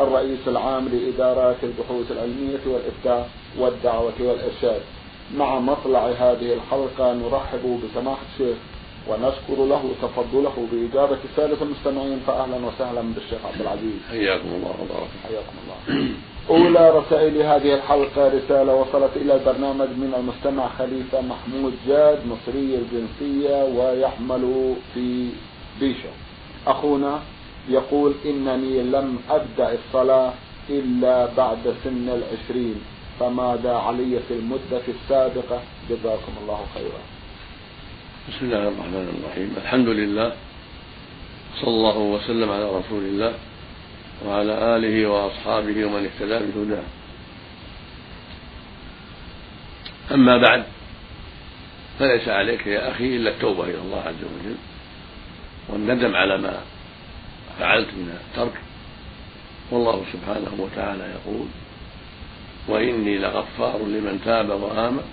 الرئيس العام لإدارات البحوث العلمية والإفتاء والدعوة والإرشاد. مع مطلع هذه الحلقة نرحب بسماحة الشيخ ونشكر له تفضله بإجابة سادة المستمعين فأهلا وسهلا بالشيخ عبد العزيز. حياكم الله وبارك. حياكم الله. أولى رسائل هذه الحلقة رسالة وصلت إلى البرنامج من المستمع خليفة محمود جاد مصري الجنسية ويعمل في بيشة. أخونا يقول إنني لم أبدأ الصلاة إلا بعد سن العشرين فماذا علي في المدة السابقة؟ جزاكم الله خيرا. بسم الله الرحمن الرحيم. الحمد لله صلى الله وسلم على رسول الله وعلى آله وأصحابه ومن اهتدى بهداه. أما بعد فليس عليك يا أخي إلا التوبة إلى الله عز وجل والندم على ما فعلت من الترك. والله سبحانه وتعالى يقول وإني لغفار لمن تاب وآمن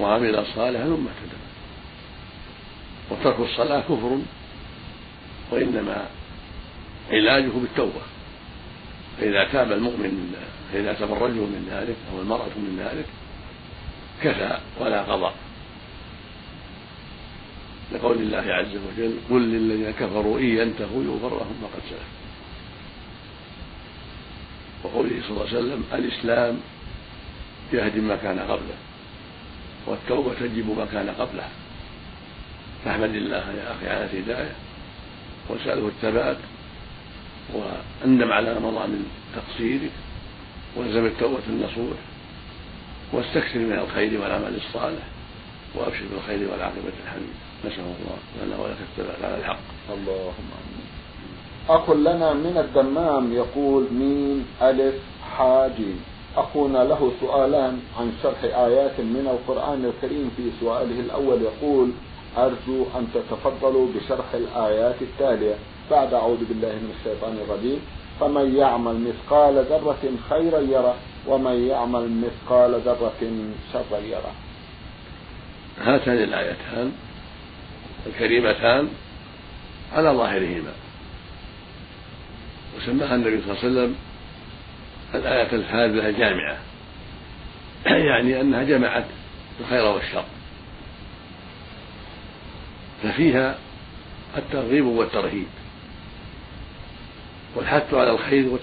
وعمل صالحا ثم اهتدى. وترك الصلاة كفر وإنما علاجه بالتوبة. فإذا تاب المؤمن من فإذا تاب الرجل من ذلك أو المرأة من ذلك كفى ولا قضاء. لقول الله عز وجل قل للذين كفروا إن ينتهوا يغفر لهم ما قد سلف. وقوله صلى الله عليه وسلم الإسلام يهدم ما كان قبله والتوبة تجب ما كان قبله. فاحمد الله يا أخي على الهداية واسأله الثبات وأندم على ما مضى من تقصيرك وألزم التوبة النصوح واستكثر من الخير والعمل الصالح. وأبشر بالخير والعاقبة الحميدة نسأل الله لنا ولك الثبات على الحق. اللهم آمين. أخ لنا من الدمام يقول ميم ألف حاجي أخونا له سؤالان عن شرح آيات من القرآن الكريم في سؤاله الأول يقول أرجو أن تتفضلوا بشرح الآيات التالية. بعد أعوذ بالله من الشيطان الرجيم. فمن يعمل مثقال ذرة خيرا يره ومن يعمل مثقال ذرة شرا يره. هاتان الآيتان الكريمتان على ظاهرهما. وسماها النبي صلى الله عليه وسلم الآية الفاذة الجامعة. يعني أنها جمعت الخير والشر. ففيها الترغيب والترهيب. والحث على الخير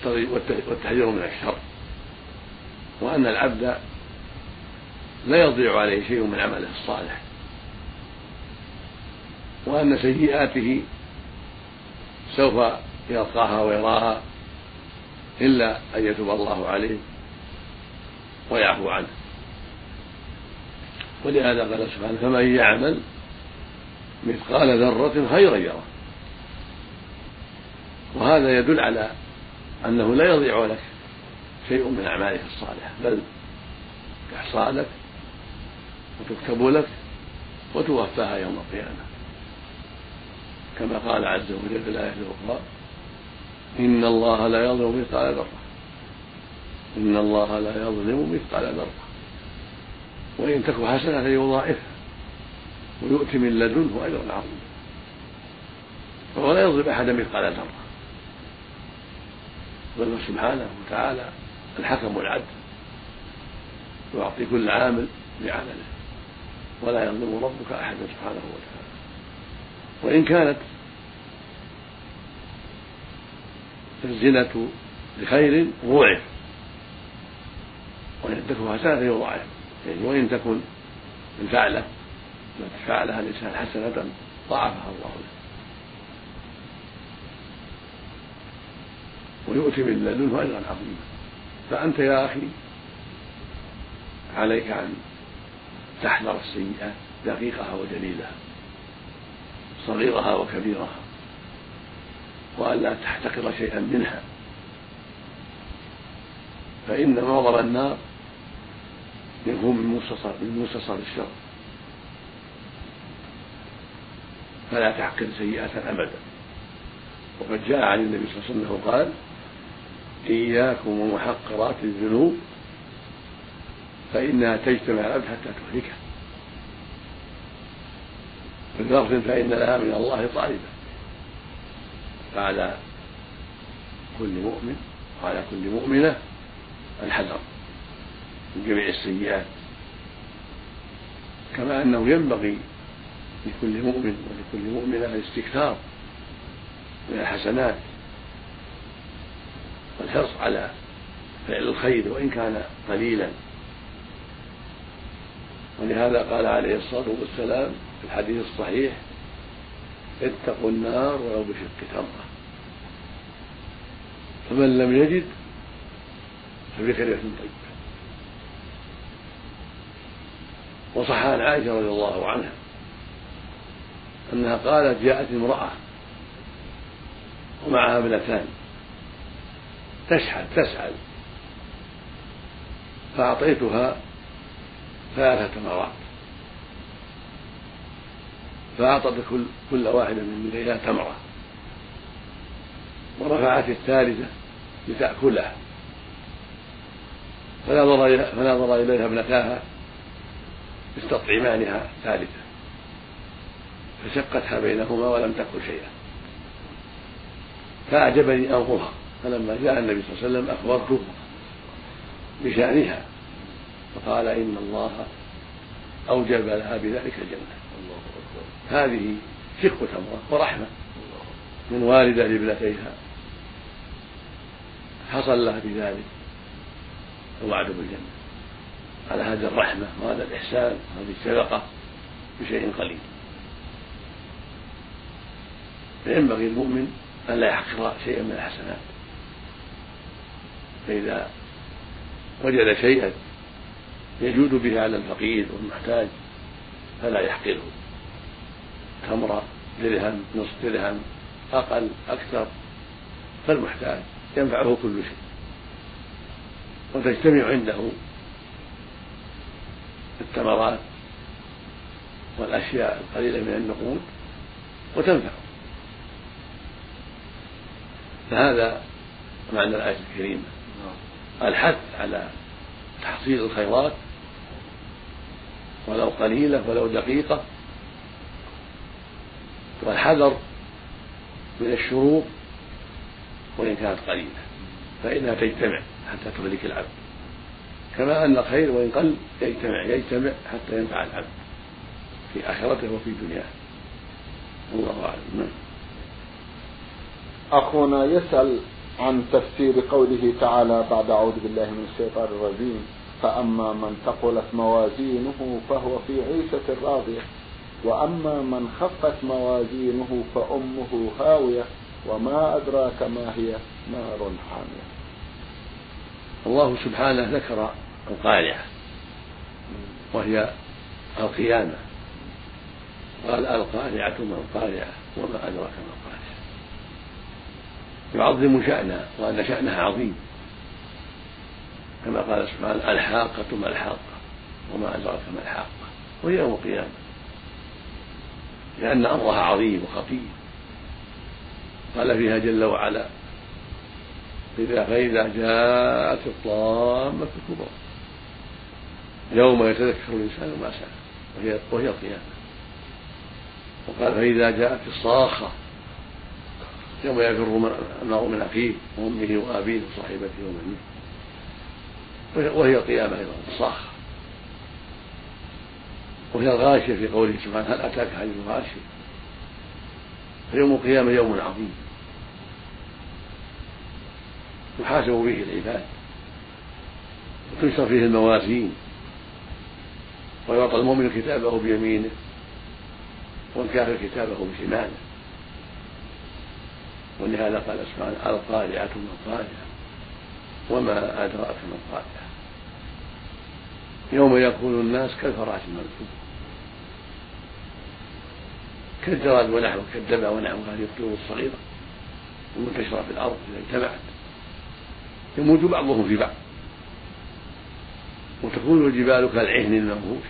والتحذير من الشر. وأن العبد لا يضيع عليه شيء من عمله الصالح. وأن سيئاته سوف يلقاها ويراها إلا أن يتوب الله عليه ويعفو عنه. ولهذا قال سبحانه فمن يعمل مثقال ذرة خيرا يره. وهذا يدل على أنه لا يضيع لك شيء من أعمالك الصالحة بل تحصى لك وتكتب لك وتوفاها يوم القيامة. كما قال عز وجل في الآية الأخرى إن الله لا يظلم مثقال ذرة. إن الله لا يظلم مثقال ذرة. وإن تك حسنة يضاعفها ويؤتي من لدنه أجرا عظيما. فهو لا يظلم أحدا مثقال ذرة. بل سبحانه وتعالى الحكم العدل يعطي كل عامل بعمله ولا يظلم ربك أحدا سبحانه وتعالى. وإن كانت الزنا بخير ضعف وإن تكن حسنة يضاعف يعني وإن تكن الفعلة التي فعلها الإنسان حسنة ضاعفها الله له. ويؤتي من لدنه أجرا عظيما. فأنت يا أخي عليك أن تحذر السيئات دقيقها وجليلها صغيرها وكبيرها وألا تحتقر شيئا منها. فإن منظر النار يكون من مستصر من مستصر الشر. فلا تعقل سيئة أبدا. وقد جاء عن النبي صلى الله عليه وسلم قال إياكم ومحقرات الذنوب فإنها تجتمع العبد حتى تهلكه في لفظ فإن لها من الله طالبة فعلى كل مؤمن وعلى كل مؤمنة الحذر من جميع السيئات. كما أنه ينبغي لكل مؤمن ولكل مؤمنة الاستكثار من الحسنات والحرص على فعل الخير وإن كان قليلا. ولهذا قال عليه الصلاة والسلام في الحديث الصحيح اتقوا النار ولو بشق تمرة فمن لم يجد فبكلمة طيبة وصح عن عائشة رضي الله عنها أنها قالت جاءت امرأة ومعها ابنتان تشحذ تسعد فأعطيتها ثلاثة تمرات فأعطت كل كل واحدة من بنيها تمرة. ورفعت الثالثة لتأكلها. فنظر فنظر إليها ابنتاها يستطعمانها ثالثة. فشقتها بينهما ولم تأكل شيئا. فأعجبني أمرها فلما جاء النبي صلى الله عليه وسلم أخبرته بشأنها. فقال إن الله أوجب لها بذلك الجنة. هذه شق تمرة ورحمة من والدة لابنتيها. حصل لها بذلك الوعد بالجنة. على هذه الرحمة وهذا الإحسان وهذه الشفقة بشيء قليل. فينبغي المؤمن أن لا يحقر شيئا من الحسنات. فإذا وجد شيئا يجود به على الفقير والمحتاج فلا يحقره. تمرة درهم نصف درهم أقل أكثر فالمحتاج ينفعه كل شيء. وتجتمع عنده الثمرات والأشياء القليلة من النقود وتنفع فهذا معنى الآية الكريمة. الحث على تحصيل الخيرات ولو قليلة ولو دقيقة والحذر من الشرور وإن كانت قليلة فإنها تجتمع حتى تهلك العبد. كما أن الخير وإن قل يجتمع يجتمع حتى ينفع العبد في آخرته وفي دنياه. الله أعلم. نعم. أخونا يسأل عن تفسير قوله تعالى بعد أعوذ بالله من الشيطان الرجيم. فأما من ثقلت موازينه فهو في عيشة راضية. وأما من خفت موازينه فأمه هاوية. وما أدراك ما هي؟ نار حامية. الله سبحانه ذكر القارعة وهي القيامة. قال القارعة ما القارعة وما أدراك ما القارعة. يعظم شأنها وأن شأنها عظيم. كما قال سبحانه الحاقة ما الحاقة وما أدراك ما الحاقة وهي يوم القيامة. لأن أمرها عظيم وخطير. قال فيها جل وعلا إذا فإذا جاءت الطامة الكبرى يوم يتذكر الإنسان ما سعى وهي وهي القيامة. وقال فإذا جاءت الصاخة يوم يفر المرء من أخيه وأمه وأبيه وصاحبته وبنيه وهي القيامة أيضا الصاخة وهي الغاشية في قوله سبحانه هل أتاك حديث الغاشية؟ فيوم القيامة يوم عظيم. يحاسب به العباد. وتنشر فيه الموازين. ويعطى المؤمن كتابه بيمينه. والكافر كتابه بشماله. ولهذا قال سبحانه القارعة ما القارعة. وما أدراك ما القارعة يوم يكون الناس كالفراش المنفوذ. كالجراد ونحوه كالدبع ونحوه هذه الطيور الصغيرة المنتشرة في الأرض إذا اجتمعت. يموت بعضهم في بعض. وتكون الجبال كالعهن المنفوش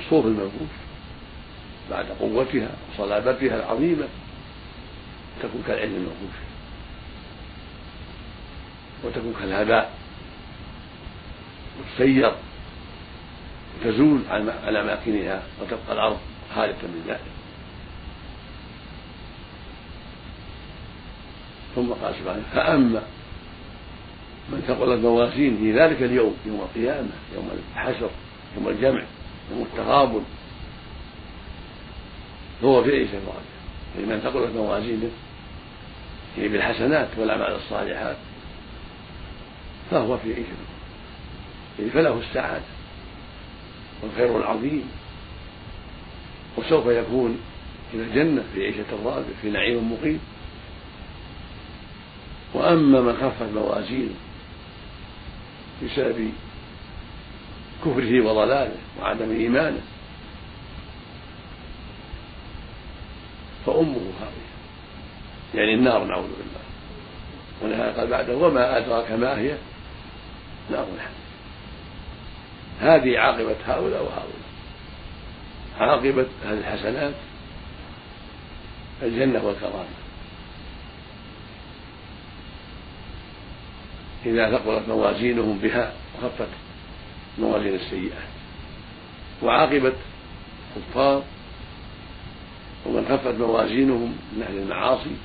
الصوف المنفوش بعد قوتها وصلابتها العظيمة تكون كالعهن المنفوش. وتكون كالهباء وتسير وتزول على أماكنها وتبقى الأرض خالية من ذلك. ثم قال سبحانه فأما من ثقلت موازين في ذلك اليوم يوم القيامة يوم الحشر يوم الجمع يوم التغابن فهو في عيشة راضية لمن ثقلت موازينه هي بالحسنات والأعمال الصالحات فهو في عيشة يعني فله السعادة والخير العظيم. وسوف يكون إلى الجنة في عيشة راضية في نعيم مقيم. وأما من خفت موازينه بسبب كفره وضلاله وعدم إيمانه فأمه هاوية يعني النار نعوذ بالله. ولهذا قال بعده وما أدراك ما هي؟ نار الحمد هذه عاقبة هؤلاء وهؤلاء. عاقبة هذه الحسنات الجنة والكرامة. إذا ثقلت موازينهم بها وخفت موازين السيئات وعاقبة الكفار ومن خفت موازينهم من أهل المعاصي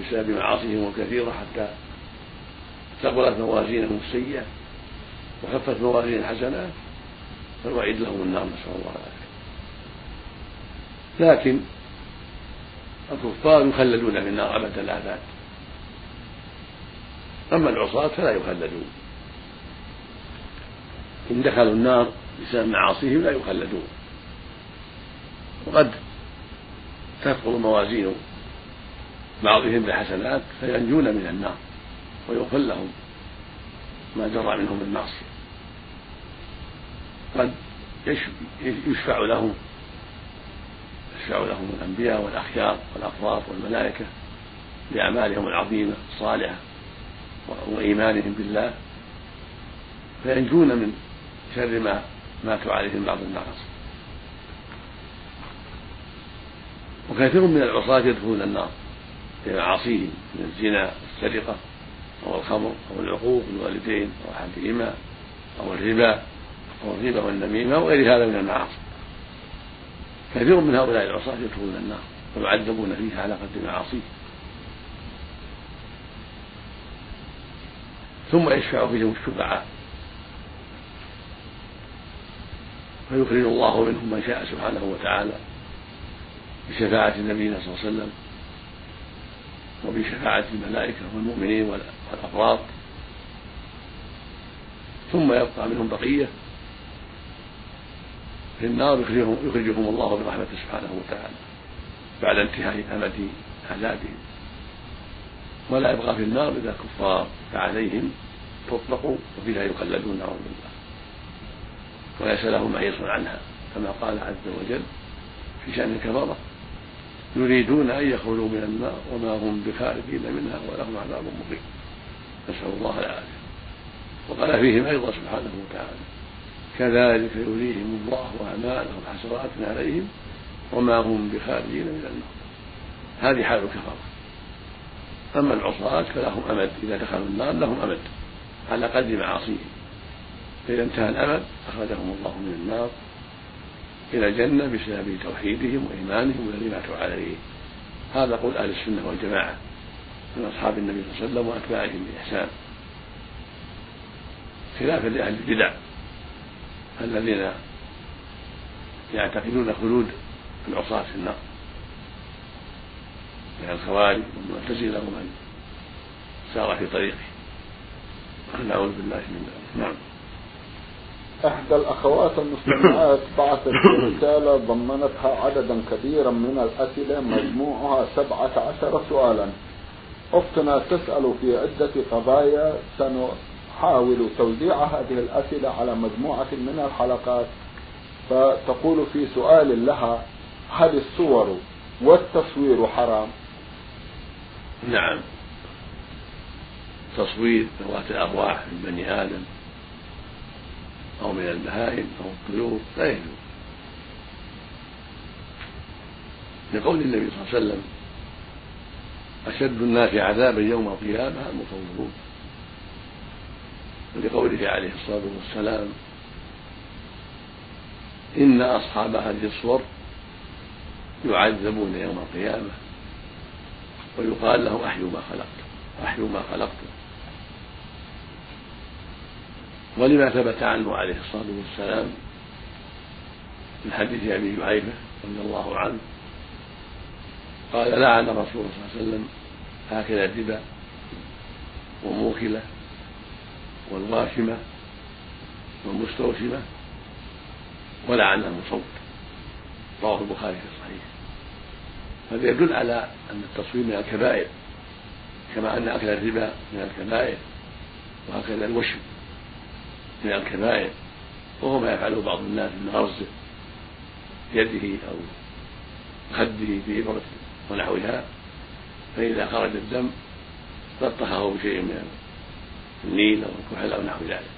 بسبب معاصيهم الكثيرة حتى ثقلت موازينهم السيئة. وخفت موازين الحسنات فالوعيد لهم النار نسأل الله العافية. لكن الكفار يخلدون في النار أبد الآباد. أما العصاة فلا يخلدون. إن دخلوا النار بسبب معاصيهم لا يخلدون. وقد تثقل موازين بعضهم بالحسنات فينجون من النار ويغفر لهم. ما جرى منهم المعصية قد يشفع لهم يشفع لهم الأنبياء والأخيار والأفراد والملائكة بأعمالهم العظيمة الصالحة وإيمانهم بالله فينجون من شر ما ماتوا عليه بعض المعاصي وكثير من العصاة يدخلون النار بمعاصيهم من الزنا والسرقة أو الخمر أو العقوق الوالدين أو أحدهما أو الربا أو الربا والنميمة وغير هذا من المعاصي كثير من هؤلاء العصاة يدخلون النار ويعذبون فيها على قدر معاصيهم ثم يشفع فيهم الشفعاء فيخرج الله منهم من شاء سبحانه وتعالى بشفاعة نبينا صلى الله عليه وسلم. وبشفاعة الملائكة والمؤمنين والأفراد. ثم يبقى منهم بقية في النار يخرجهم, يخرجهم الله برحمته سبحانه وتعالى بعد انتهاء أمد عذابهم ولا يبقى في النار إلا كفار فعليهم تطلق وفيها يخلدون نعوذ بالله. وليس لهم محيص عنها كما قال عز وجل في شأن الكفرة. يريدون أن يخرجوا من النار وما هم بخارجين منها ولهم عذاب مقيم. نسأل الله العافية. وقال فيهم أيضا سبحانه وتعالى كذلك يريهم الله أعمالهم حسرات عليهم وما هم بخارجين من النار. هذه حال الكفرة أما العصاة فلهم أمد. إذا دخلوا النار لهم أمد على قدر معاصيهم. فإذا انتهى الأمد أخرجهم الله من النار إلى الجنة بسبب توحيدهم وإيمانهم الذي ماتوا عليه. هذا قول أهل السنة والجماعة من أصحاب النبي صلى الله عليه وسلم وأتباعهم بإحسان. خلافا لأهل البدع الذين يعتقدون خلود العصاة في النار. من الخوارج والمعتزلة ومن سار في طريقه. نعوذ بالله من ذلك. نعم. إحدى الأخوات المسلمات بعثت رسالة ضمنتها عددا كبيرا من الأسئلة مجموعها سبعة عشر سؤالا. أختنا تسأل في عدة قضايا سنحاول توزيع هذه الأسئلة على مجموعة من الحلقات. فتقول في سؤال لها هل الصور والتصوير حرام؟ نعم. تصوير ذوات الأرواح من بني آدم. أو من البهائم أو الطيور لا يجوز. لقول النبي صلى الله عليه وسلم أشد الناس عذابا يوم القيامة المصورون ولقوله عليه الصلاة والسلام إن أصحاب هذه الصور يعذبون يوم القيامة ويقال لهم أحيوا ما خلقتم أحيوا ما خلقتم ولما ثبت عنه عليه الصلاة والسلام من حديث أبي جحيفة رضي الله عنه قال لعن الرسول صلى الله عليه وسلم آكل الربا وموكلة والواشمة والمستوشمة ولعن المصور رواه البخاري في الصحيح. هذا يدل على أن التصوير من الكبائر كما أن أكل الربا من الكبائر وهكذا الوشم. من الكبائر وهو ما يفعله بعض الناس من غرزه بيده أو خده بإبرة ونحوها فإذا خرج الدم لطخه بشيء من النيل أو الكحل أو نحو ذلك.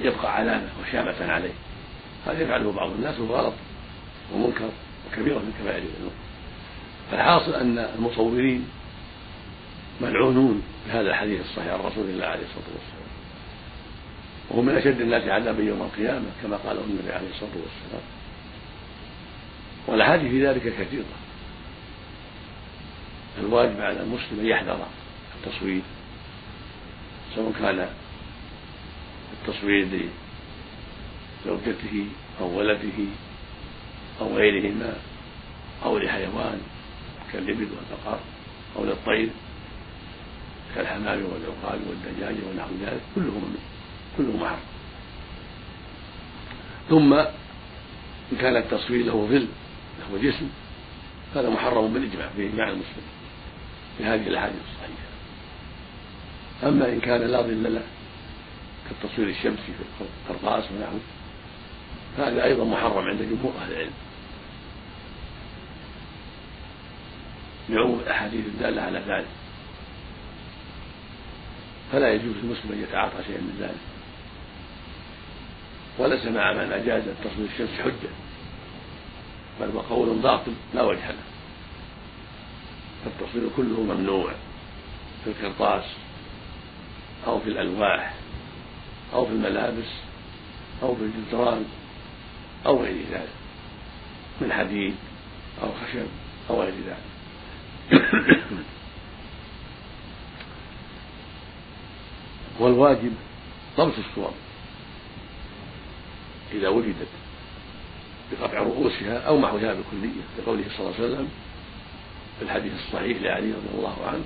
يبقى علامة وشامة عليه. هذا يفعله بعض الناس وهو غلط ومنكر وكبيرة من كبائر الذنوب. فالحاصل أن المصورين ملعونون بهذا الحديث الصحيح عن رسول الله عليه الصلاة والسلام. وهم من أشد الناس عذابا يوم القيامة كما قاله النبي عليه الصلاة والسلام. والأحاديث في ذلك كثيرة. الواجب على المسلم أن يحذر التصوير سواء كان التصوير لزوجته أو ولده أو غيرهما أو لحيوان كالإبل والبقر أو للطير كالحمام والعقاب والدجاج ونحو ذلك كلهم كله محرم ثم إن كان التصوير له ظل له جسم هذا محرم بالإجماع بإجماع المسلمين في هذه الأحاديث الصحيحة. أما إن كان لا ظل له كالتصوير الشمسي في القرطاس ونحوه هذا أيضا محرم عند جمهور أهل العلم. لعموم الأحاديث الدالة على ذلك. فلا يجوز للمسلم أن يتعاطى شيئا من ذلك. وليس مع من أجاز تصوير الشمس حجة. بل هو قول باطل لا وجه له. فالتصوير كله ممنوع في القرطاس أو في الألواح أو في الملابس أو في الجدران أو غير ذلك من حديد أو خشب أو غير ذلك. والواجب ضبط الصور إذا وجدت بقطع رؤوسها أو محوها بالكلية لقوله صلى الله عليه وسلم في الحديث الصحيح لعلي رضي الله عنه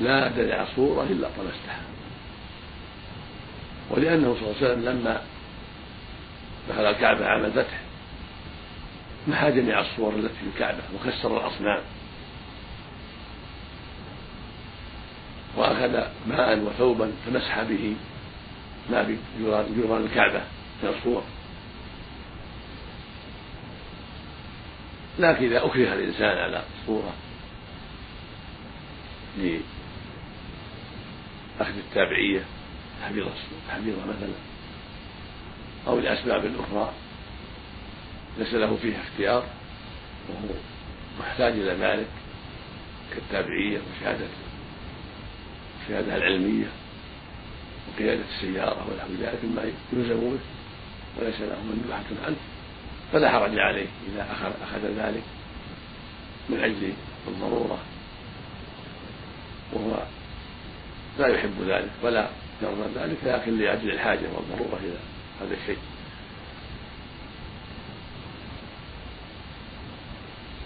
لا تدع صورة إلا طمستها. ولأنه صلى الله عليه وسلم لما دخل الكعبة عام الفتح محى جميع الصور التي في الكعبة وكسر الأصنام. وأخذ ماء وثوبا فمسح به ما في جدران الكعبة. الصور لكن إذا أكره الإنسان على صورة لأخذ التابعية حفيظة مثلا أو لأسباب أخرى ليس له فيها اختيار وهو محتاج إلى ذلك كالتابعية وشهادة الشهادة العلمية وقيادة السيارة ونحو ذلك مما يلزم به. وليس له مندوحة عنه فلا حرج عليه إذا أخذ, أخذ ذلك من أجل الضرورة. وهو لا يحب ذلك ولا يرضى ذلك لكن لأجل الحاجة والضرورة إلى هذا الشيء.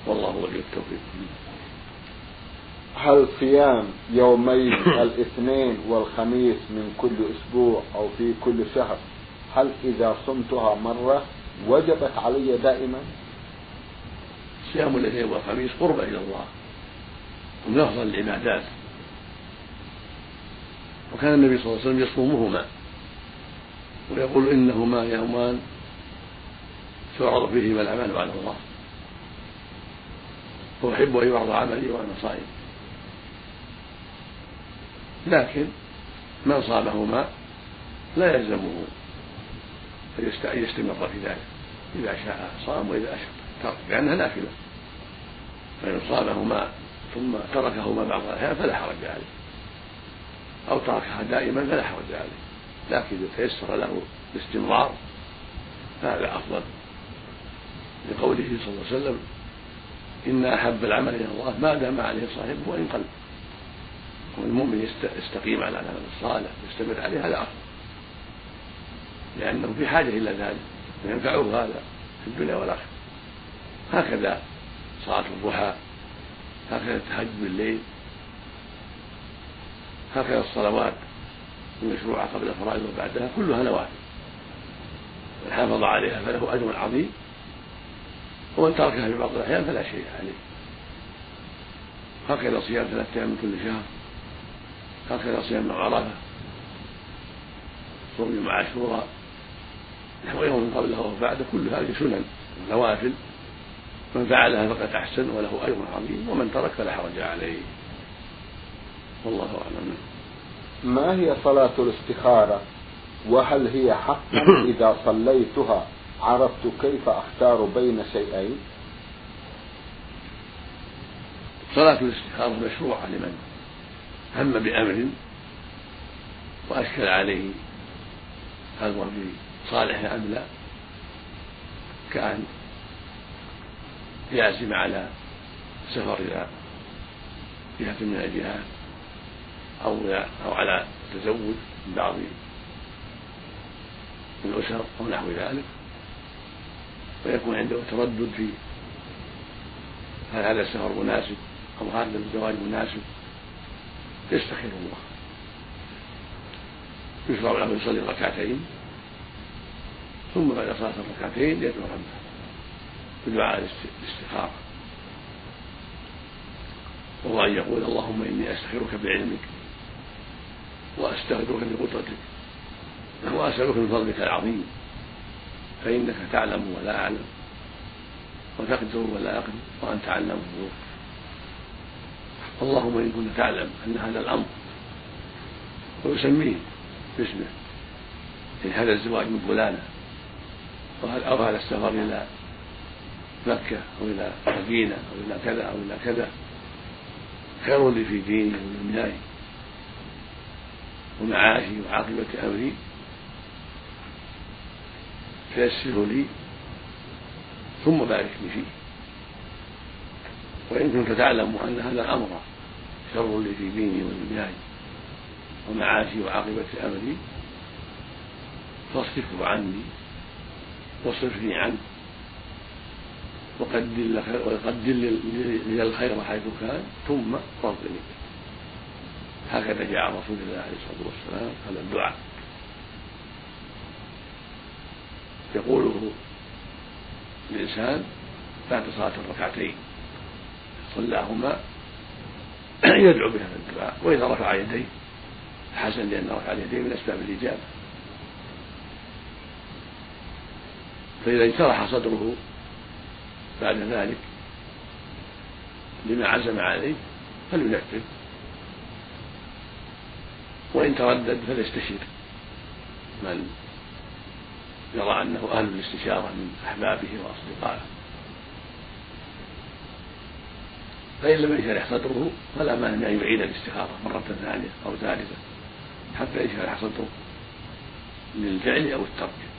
والله ولي التوفيق. هل صيام يومي الاثنين والخميس من كل أسبوع أو في كل شهر؟ هل إذا صمتها مرة وجبت علي دائما؟ صيام الاثنين والخميس قربة إلى الله. ومن افضل العبادات وكان النبي صلى الله عليه وسلم يصومهما. ويقول إنهما يومان تعرض فيهما الأعمال على الله. وأحب أن يعرض عملي وأنا صائم. لكن من صامهما لا يلزمه. أن يستمر في ذلك إذا شاء صام وإذا شاء ترك لأنها نافلة. فإن صامهما ثم تركهما بعض الأحيان فلا حرج عليه. أو تركها دائما فلا حرج عليه. لكن إذا تيسر له الاستمرار فهذا أفضل. لقوله صلى الله عليه وسلم إن أحب العمل إلى الله ما دام عليه صاحبه وإن قل. والمؤمن يستقيم على العمل الصالح ويستمر عليه هذا أفضل. لأنه في حاجة إلى ذلك وينفعه هذا في الدنيا والآخرة. هكذا صلاة الضحى هكذا التهجد بالليل هكذا الصلوات المشروعة قبل الفرائض وبعدها كلها نوافل. من حافظ عليها فله أجر عظيم ومن تركها في بعض الأحيان فلا شيء عليه. هكذا صيام ثلاثة أيام من كل شهر هكذا صيام عرفة صوم يوم عاشوراء نحو يوم قبله وبعده كل هذه سنن نوافل من فعلها فقد أحسن وله أجر عظيم ومن ترك فلا حرج عليه. والله أعلم. ما هي صلاة الاستخارة؟ وهل هي حقا إذا صليتها عرفت كيف أختار بين شيئين؟ صلاة الاستخارة مشروعة لمن هم بأمر وأشكل عليه. هل هو في صالح أم لا. كأن يعزم على سفر إلى جهة من الجهات أو أو على تزوج من بعض الأسر أو نحو ذلك. ويكون عنده تردد في هل هذا السفر مناسب أو هذا الزواج مناسب. يستخير الله. يشرع له يصلي ركعتين. ثم بعد صلاة الركعتين يدعو ربه بدعاء الاستخارة وهو أن يقول اللهم إني أستخيرك بعلمك وأستغفرك بقدرتك وأسألك من فضلك العظيم فإنك تعلم ولا أعلم وتقدر ولا أقدر وأنت علام الغيوب. اللهم إن كنت تعلم أن هذا الأمر ويسميه باسمه إن هذا الزواج من فلانة أو هذا السفر إلى مكة أو إلى مدينة أو إلى كذا أو إلى كذا؟ خير لي في ديني ودنياي ومعاشي وعاقبة أمري. فيسره لي ثم بارك لي فيه. وإن كنت تعلم أن هذا الأمر شر لي في ديني ودنياي ومعاشي وعاقبة أمري فاصرفه عني واصرفني عنه وقدر لي الخير حيث كان ثم رضني هكذا جاء رسول الله عليه الصلاة والسلام هذا الدعاء. يقوله الإنسان بعد صلاة الركعتين صلاهما يدعو بهذا الدعاء وإذا رفع يديه حسن لأن رفع اليدين من أسباب الإجابة. فإذا انشرح صدره بعد ذلك لما عزم عليه فلينفذ. وإن تردد فليستشير. من يرى أنه أهل الاستشارة من أحبابه وأصدقائه. فإن لم ينشرح صدره فلا مانع أن يعيد الاستخارة مرة ثانية أو ثالثة حتى ينشرح صدره للفعل أو الترك.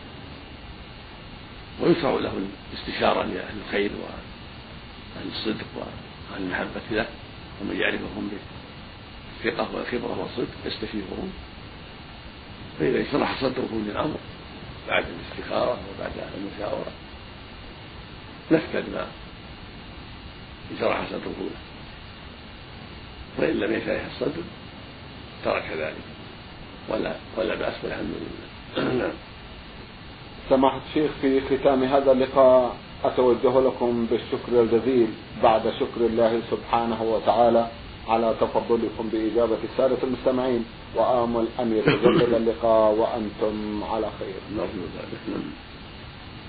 ويشرع له الاستشارة لأهل الخير وأهل الصدق وأهل المحبة له ومن يعرفهم بالثقة والخبرة والصدق يستشيرهم. فإذا انشرح صدره للأمر بعد الاستخارة وبعد المشاورة نفذ ما انشرح صدره له. وإن لم يشرح الصدر ترك ذلك. ولا ولا بأس والحمد لله. نعم. سماحة الشيخ في ختام هذا اللقاء أتوجه لكم بالشكر الجزيل بعد شكر الله سبحانه وتعالى على تفضلكم بإجابة السادة المستمعين. وآمل أن يتجدد اللقاء وأنتم على خير.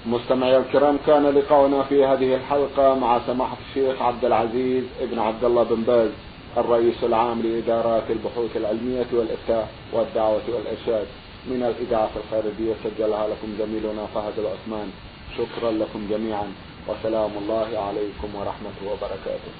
مستمعي الكرام كان لقاؤنا في هذه الحلقة مع سماحة الشيخ عبد العزيز ابن عبد الله بن باز الرئيس العام لإدارات البحوث العلمية والإفتاء والدعوة والإرشاد. من الإذاعة الخارجية سجلها لكم زميلنا فهد العثمان. شكرا لكم جميعا وسلام الله عليكم ورحمته وبركاته.